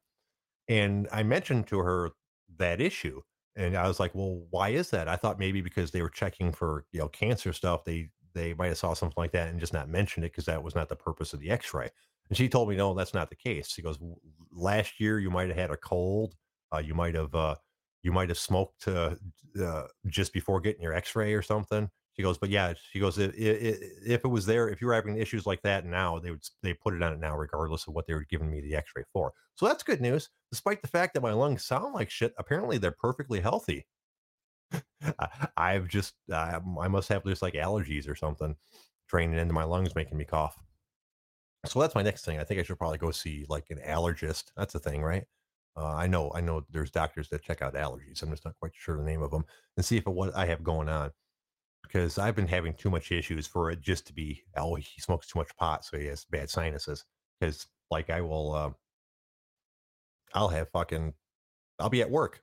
and I mentioned to her that issue and I was like, "Well, why is that?" I thought maybe because they were checking for, you know, cancer stuff, they they might have saw something like that and just not mentioned it because that was not the purpose of the X-ray. And she told me, "No, that's not the case." She goes, "Last year you might have had a cold, uh, you might have uh, you might have smoked uh, uh, just before getting your X-ray or something." She goes, "But yeah," she goes, "If, if it was there, if you were having issues like that now, they would they put it on it now, regardless of what they were giving me the X-ray for." So that's good news despite the fact that my lungs sound like shit, apparently they're perfectly healthy. <laughs> I've just, uh, I must have just like allergies or something draining into my lungs, making me cough. So that's my next thing. I think I should probably go see like an allergist. That's a thing, right? Uh, I know, I know. There's doctors that check out allergies. I'm just not quite sure the name of them, and see if it, what I have going on because I've been having too much issues for it just to be. Oh, he smokes too much pot, so he has bad sinuses. Because like I will, uh, I'll have fucking I'll be at work,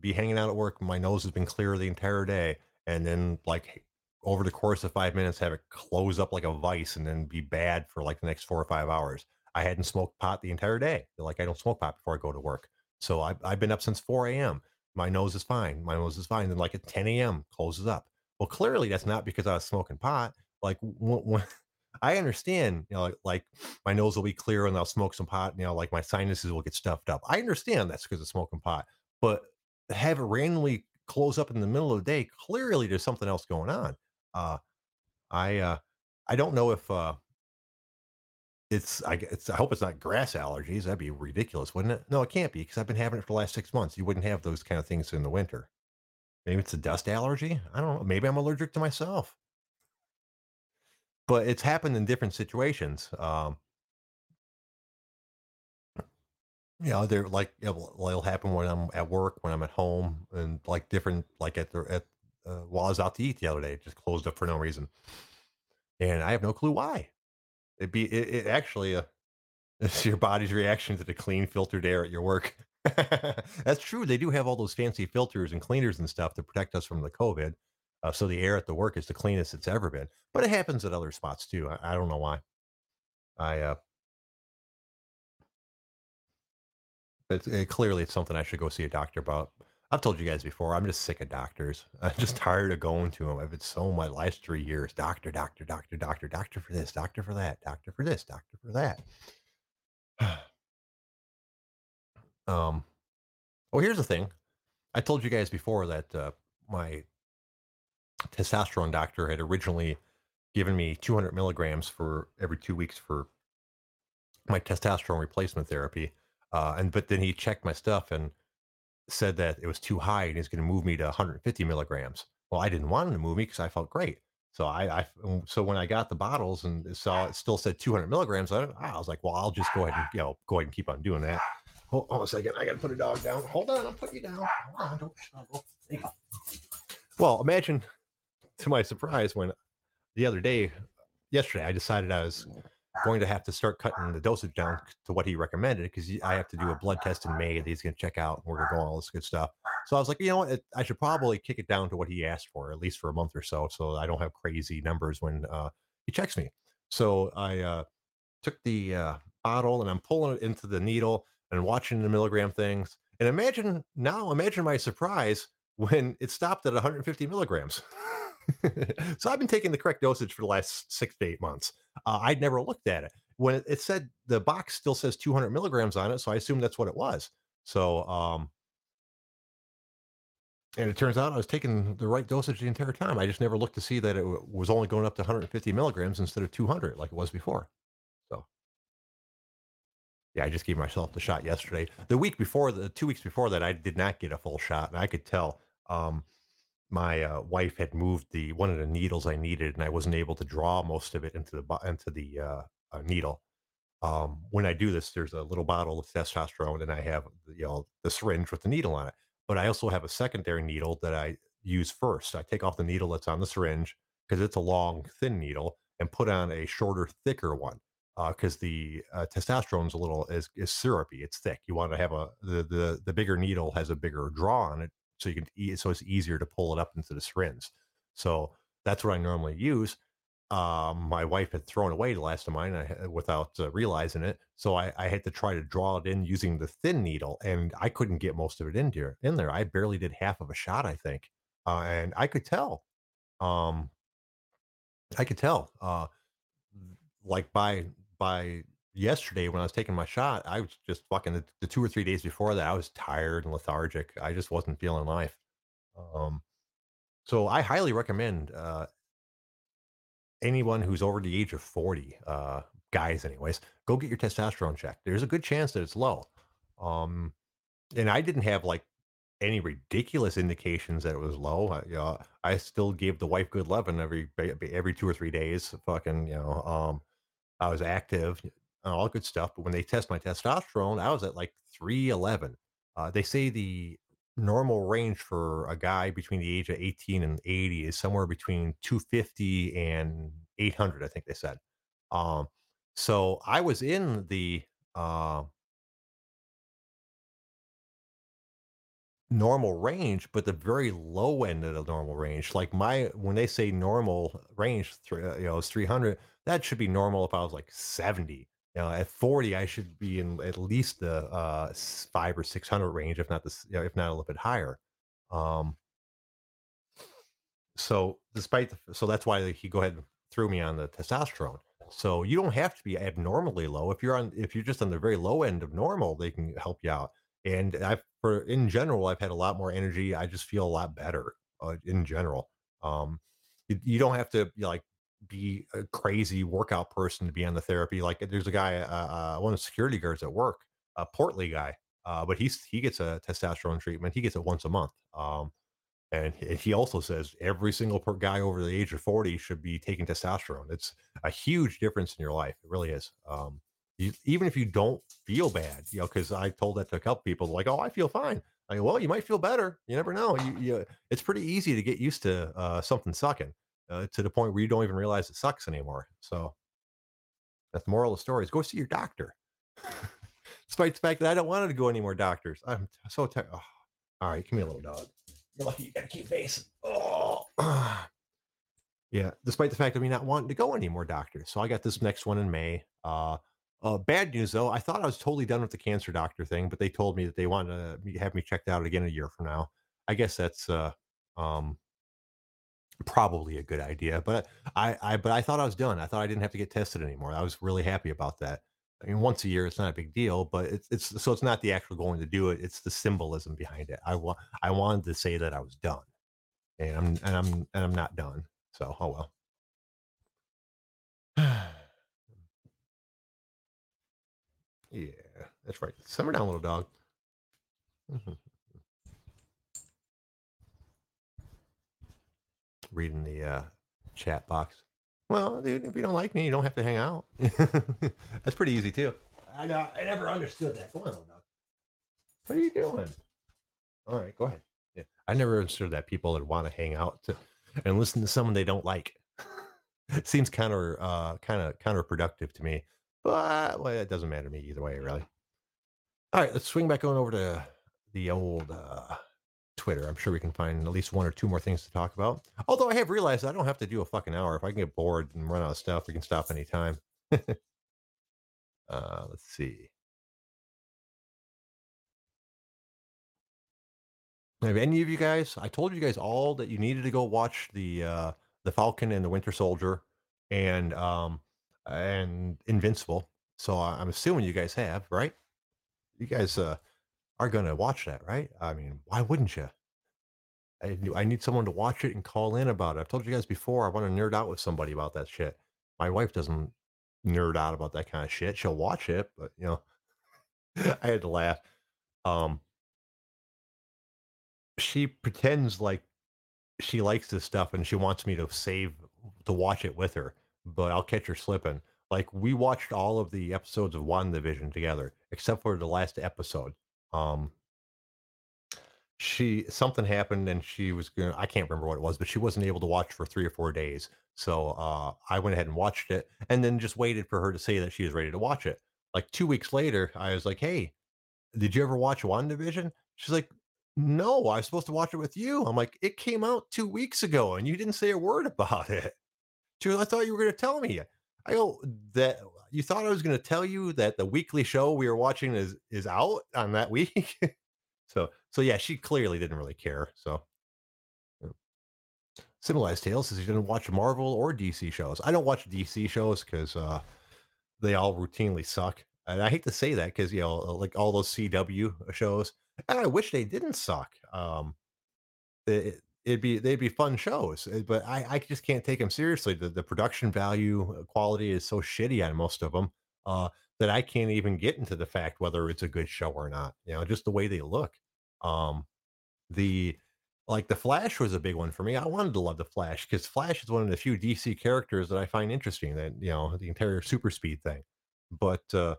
be hanging out at work. My nose has been clear the entire day, and then like over the course of five minutes, have it close up like a vice, and then be bad for like the next four or five hours. I hadn't smoked pot the entire day. Like I don't smoke pot before I go to work, so I, I've been up since 4 a.m. My nose is fine. My nose is fine. Then like at 10 a.m. closes up. Well, clearly that's not because I was smoking pot. Like when, when <laughs> I understand, you know, like, like my nose will be clear and I'll smoke some pot, you know, like my sinuses will get stuffed up. I understand that's because of smoking pot, but have it randomly close up in the middle of the day, clearly there's something else going on. Uh, I uh, I don't know if uh, it's I it's I hope it's not grass allergies. That'd be ridiculous, wouldn't it? No, it can't be because I've been having it for the last six months. You wouldn't have those kind of things in the winter. Maybe it's a dust allergy. I don't know. Maybe I'm allergic to myself. But it's happened in different situations. Um, you know, they're like it'll, it'll happen when I'm at work, when I'm at home, and like different like at the at uh, while I was out to eat the other day, it just closed up for no reason, and I have no clue why. It be it, it actually uh, <laughs> it's your body's reaction to the clean filtered air at your work. <laughs> That's true. They do have all those fancy filters and cleaners and stuff to protect us from the COVID. Uh, so the air at the work is the cleanest it's ever been. But it happens at other spots too. I, I don't know why. I uh, but uh, clearly it's something I should go see a doctor about. I've told you guys before. I'm just sick of doctors. <laughs> I'm just tired of going to them. I've been so my last three years. Doctor, doctor, doctor, doctor, doctor for this, doctor for that, doctor for this, doctor for that. <sighs> <sighs> um. Well, here's the thing. I told you guys before that uh, my testosterone doctor had originally given me 200 milligrams for every two weeks for my testosterone replacement therapy. Uh, and but then he checked my stuff and said that it was too high and he's going to move me to 150 milligrams. Well, I didn't want him to move me because I felt great. So I, I, so when I got the bottles and saw it still said 200 milligrams, I, I was like, well, I'll just go ahead and you know go ahead and keep on doing that. Hold on a second, I got to put a dog down. Hold on, I'll put you down. Hold on, don't struggle. Well, imagine to my surprise when the other day, yesterday, I decided I was going to have to start cutting the dosage down to what he recommended because I have to do a blood test in May that he's going to check out and we're going to go all this good stuff. So I was like, you know what? I should probably kick it down to what he asked for, at least for a month or so, so I don't have crazy numbers when uh, he checks me. So I uh, took the uh, bottle and I'm pulling it into the needle and watching the milligram things. And imagine now, imagine my surprise <laughs> when it stopped at 150 milligrams. <laughs> so I've been taking the correct dosage for the last six to eight months. Uh, I'd never looked at it when it, it, said the box still says 200 milligrams on it, so I assumed that's what it was. So, um, and it turns out I was taking the right dosage the entire time. I just never looked to see that it was only going up to 150 milligrams instead of 200 like it was before. Yeah, I just gave myself the shot yesterday. The week before, the two weeks before that, I did not get a full shot, and I could tell. Um, my uh, wife had moved the one of the needles I needed, and I wasn't able to draw most of it into the into the uh, uh, needle. Um, when I do this, there's a little bottle of testosterone, and I have you know the syringe with the needle on it. But I also have a secondary needle that I use first. I take off the needle that's on the syringe because it's a long, thin needle, and put on a shorter, thicker one because uh, the uh, testosterone is a little is, is syrupy. It's thick. You want to have a the, the the bigger needle has a bigger draw on it so you can so it's easier to pull it up into the syringe. So that's what I normally use. Um, my wife had thrown away the last of mine I, without uh, realizing it, so I, I, had to try to draw it in using the thin needle, and I couldn't get most of it in there. In there, I barely did half of a shot, I think, uh, and I could tell. Um, I could tell, uh, like by by yesterday when I was taking my shot, I was just fucking the, the, two or three days before that, I was tired and lethargic. I just wasn't feeling life. Um, so I highly recommend uh, anyone who's over the age of 40, uh, guys, anyways, go get your testosterone checked. There's a good chance that it's low. Um, and I didn't have like any ridiculous indications that it was low. I, you know, I still gave the wife good loving every every two or three days. Fucking, you know, um, I was active and all good stuff. But when they test my testosterone, I was at like 311. Uh, they say the normal range for a guy between the age of 18 and 80 is somewhere between 250 and 800, I think they said. Um, so I was in the uh, normal range, but the very low end of the normal range. Like my, when they say normal range, you know, it's 300, that should be normal if I was like 70 you know, at 40, I should be in at least the uh, five or 600 range, if not the, you know, if not a little bit higher. Um, so despite, the, so that's why he go ahead and threw me on the testosterone. So you don't have to be abnormally low. If you're on, if you're just on the very low end of normal, they can help you out. And I, for in general, I've had a lot more energy. I just feel a lot better uh, in general. Um, you, you don't have to like be a crazy workout person to be on the therapy. Like there's a guy, uh, uh, one of the security guards at work, a portly guy, uh, but he's he gets a testosterone treatment. He gets it once a month. Um, and he also says every single guy over the age of 40 should be taking testosterone. It's a huge difference in your life. It really is. Um, you, even if you don't feel bad, you know, because I told that to a couple people, like, oh, I feel fine. I go, well, you might feel better. You never know. You, you, it's pretty easy to get used to uh, something sucking uh, to the point where you don't even realize it sucks anymore. So that's the moral of the story is go see your doctor. <laughs> Despite the fact that I don't want to go any more doctors. I'm so tired. Oh, all right, give me a little dog. You're lucky you got a keep facing. Oh. <clears throat> yeah, despite the fact of me not wanting to go any more doctors. So I got this next one in May. Uh, uh, bad news though, I thought I was totally done with the cancer doctor thing, but they told me that they want to have me checked out again a year from now. I guess that's uh, um, probably a good idea. But I, I, but I thought I was done. I thought I didn't have to get tested anymore. I was really happy about that. I mean, once a year, it's not a big deal, but it's, it's so it's not the actual going to do it. It's the symbolism behind it. I want, I wanted to say that I was done, and I'm, and I'm, and I'm not done. So, oh well. Yeah, that's right. Summer down, little dog. Mm-hmm. Reading the uh, chat box. Well, dude, if you don't like me, you don't have to hang out. <laughs> that's pretty easy too. I uh, I never understood that. On, little dog. What are you doing? All right, go ahead. Yeah, I never understood that people would want to hang out to, and listen to someone they don't like. it <laughs> seems counter uh, kind of counterproductive to me. But well, it doesn't matter to me either way, really. All right, let's swing back on over to the old uh, Twitter. I'm sure we can find at least one or two more things to talk about. Although I have realized I don't have to do a fucking hour. If I can get bored and run out of stuff, we can stop anytime. <laughs> uh, let's see. Have any of you guys? I told you guys all that you needed to go watch the uh, the Falcon and the Winter Soldier and um, and Invincible. So I'm assuming you guys have, right? You guys uh, are going to watch that, right? I mean, why wouldn't you? I, I need someone to watch it and call in about it. I've told you guys before, I want to nerd out with somebody about that shit. My wife doesn't nerd out about that kind of shit. She'll watch it, but you know, <laughs> I had to laugh. Um, she pretends like she likes this stuff and she wants me to save to watch it with her, but I'll catch her slipping. Like we watched all of the episodes of WandaVision together, except for the last episode. Um she something happened and she was gonna I can't remember what it was, but she wasn't able to watch for three or four days. So uh I went ahead and watched it and then just waited for her to say that she was ready to watch it. Like two weeks later, I was like, Hey, did you ever watch WandaVision? She's like, No, I was supposed to watch it with you. I'm like, it came out two weeks ago and you didn't say a word <laughs> about it. She goes, I thought you were gonna tell me. I go, that you thought I was gonna tell you that the weekly show we were watching is is out on that week. <laughs> so so yeah, she clearly didn't really care. So. Civilized Tales says he didn't watch Marvel or DC shows. I don't watch DC shows because uh, they all routinely suck. And I hate to say that because you know, like all those CW shows, and I wish they didn't suck. Um, it, it'd be they'd be fun shows, eh, but I, I just can't take them seriously. The, the production value uh, quality is so shitty on most of them uh, that I can't even get into the fact whether it's a good show or not. You know, just the way they look. Um, the like the Flash was a big one for me. I wanted to love the Flash because Flash is one of the few DC characters that I find interesting. That you know the entire super speed thing, but uh,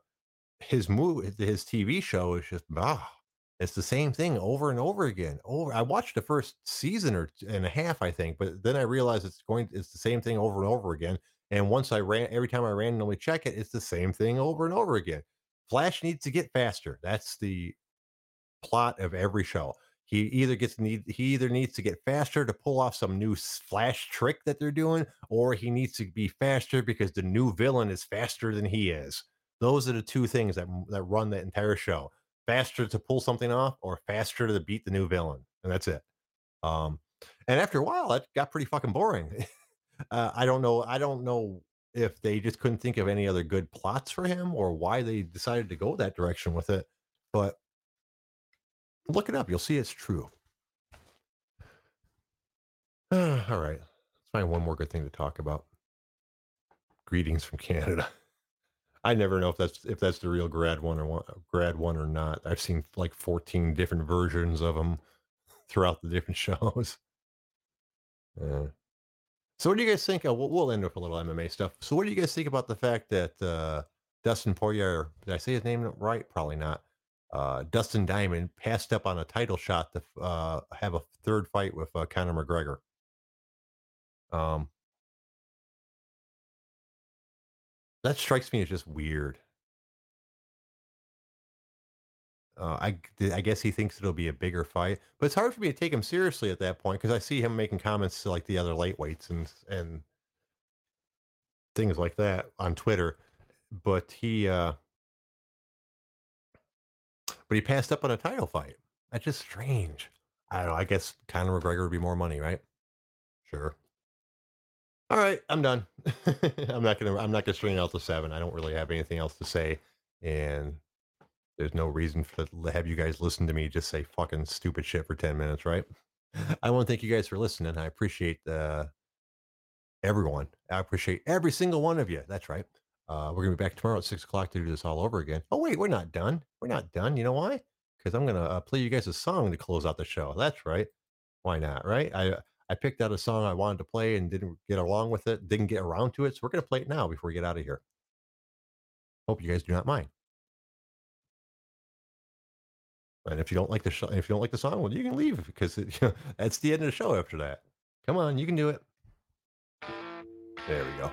his move, his TV show is just ah, it's the same thing over and over again. Over, I watched the first season or and a half, I think, but then I realized it's going, it's the same thing over and over again. And once I ran, every time I randomly check it, it's the same thing over and over again. Flash needs to get faster. That's the plot of every show. He either gets need he either needs to get faster to pull off some new flash trick that they're doing, or he needs to be faster because the new villain is faster than he is. Those are the two things that that run the entire show faster to pull something off or faster to beat the new villain, and that's it. Um, and after a while, it got pretty fucking boring. <laughs> uh, I don't know. I don't know if they just couldn't think of any other good plots for him or why they decided to go that direction with it. But look it up; you'll see it's true. <sighs> All right, let's find one more good thing to talk about. Greetings from Canada. I never know if that's if that's the real grad one or one, grad one or not. I've seen like 14 different versions of them <laughs> throughout the different <laughs> shows. Yeah. So, what do you guys think? Uh, we'll, we'll end with a little MMA stuff. So, what do you guys think about the fact that uh, Dustin Poirier, did I say his name right? Probably not. Uh, Dustin Diamond passed up on a title shot to uh, have a third fight with uh, Conor McGregor. Um, That strikes me as just weird. Uh, I I guess he thinks it'll be a bigger fight, but it's hard for me to take him seriously at that point because I see him making comments to like the other lightweights and and things like that on Twitter. But he uh but he passed up on a title fight. That's just strange. I don't know. I guess Conor McGregor would be more money, right? Sure. All right, I'm done. <laughs> I'm not gonna I'm not gonna string out the seven. I don't really have anything else to say, and there's no reason for to have you guys listen to me just say fucking stupid shit for ten minutes, right? <laughs> I want to thank you guys for listening. I appreciate uh, everyone. I appreciate every single one of you. That's right. Uh, we're gonna be back tomorrow at six o'clock to do this all over again. Oh wait, we're not done. We're not done. You know why? Because I'm gonna uh, play you guys a song to close out the show. That's right. Why not? Right? I I picked out a song I wanted to play and didn't get along with it, didn't get around to it. So we're going to play it now before we get out of here. Hope you guys do not mind. And if you don't like the show, if you don't like the song, well, you can leave because it, <laughs> you know, that's the end of the show. After that, come on, you can do it. There we go.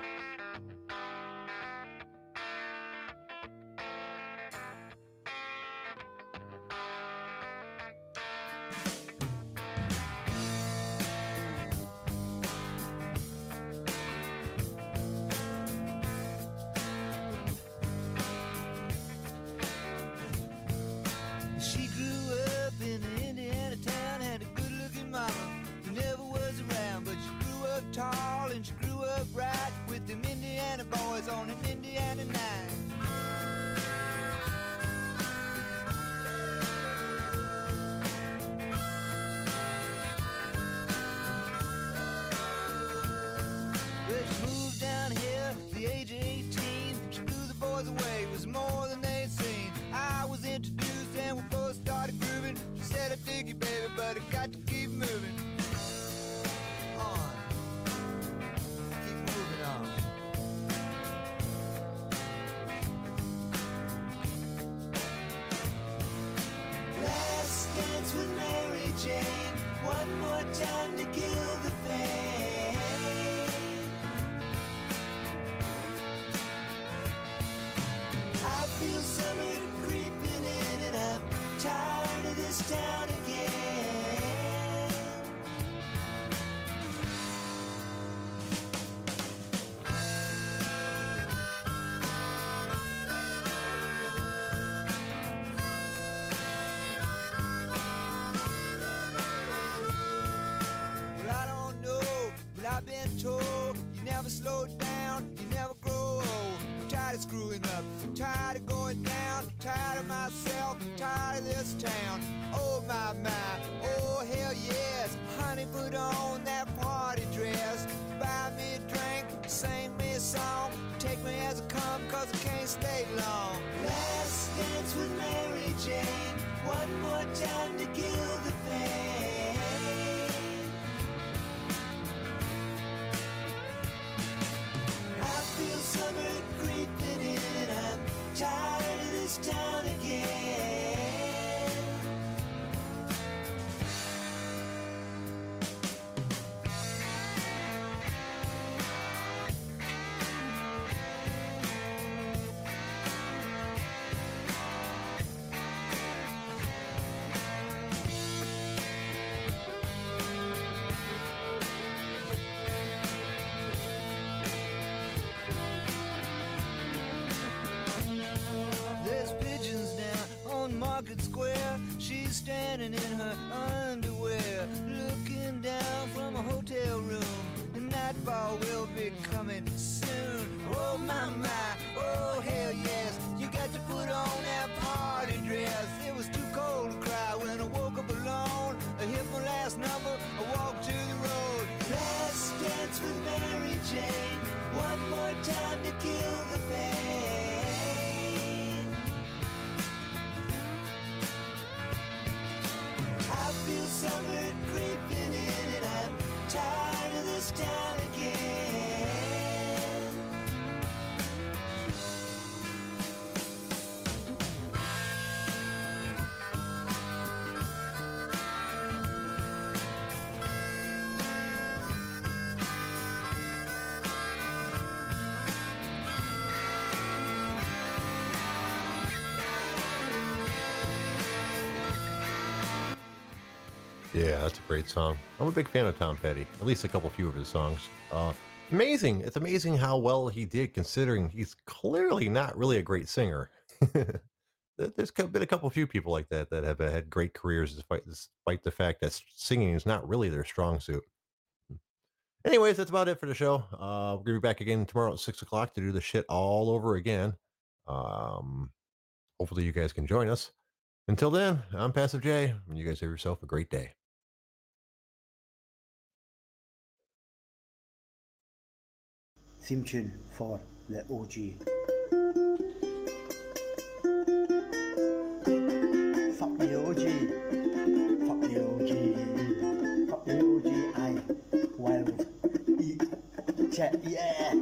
Yeah, that's a great song. I'm a big fan of Tom Petty, at least a couple few of his songs. Uh, amazing. It's amazing how well he did considering he's clearly not really a great singer. <laughs> There's been a couple few people like that that have had great careers despite, despite the fact that singing is not really their strong suit. Anyways, that's about it for the show. Uh, we're going to be back again tomorrow at 6 o'clock to do the shit all over again. Um, hopefully, you guys can join us. Until then, I'm Passive J, and you guys have yourself a great day. theme tune for the OG. Fuck the OG, fuck the OG, fuck the OG, I wild, eat, chat, yeah.